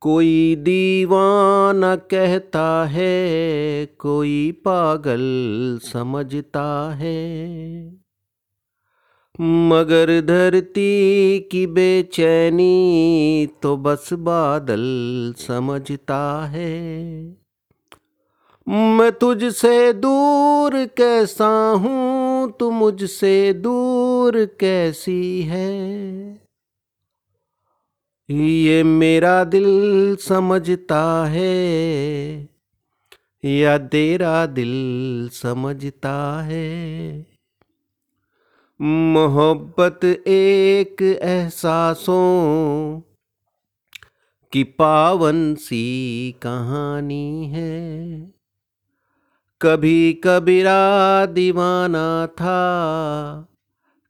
कोई दीवाना कहता है, कोई पागल समझता है। मगर धरती की बेचैनी तो बस बादल समझता है। मैं तुझसे दूर कैसा हूँ, तू मुझसे दूर कैसी है? ये मेरा दिल समझता है, या तेरा दिल समझता है। मोहब्बत एक एहसासों की पावन सी कहानी है। कभी कबीरा दीवाना था,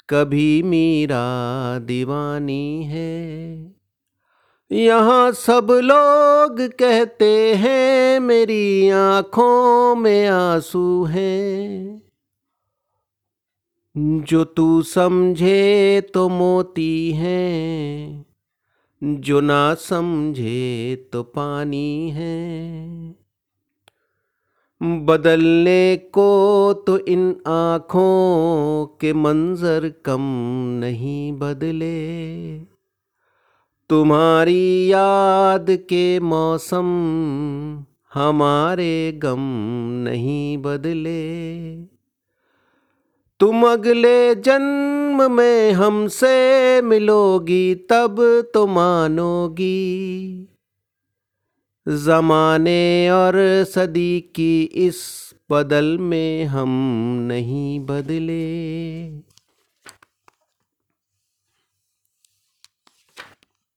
कभी मीरा दीवानी है। यहाँ सब लोग कहते हैं, मेरी आँखों में आँसू हैं। जो तू समझे तो मोती हैं, जो ना समझे तो पानी है। बदलने को तो इन आँखों के मंजर कम नहीं बदले। तुम्हारी याद के मौसम हमारे गम नहीं बदले। तुम अगले जन्म में हमसे मिलोगी, तब तो मानोगी। ज़माने और सदी की इस बदल में हम नहीं बदले।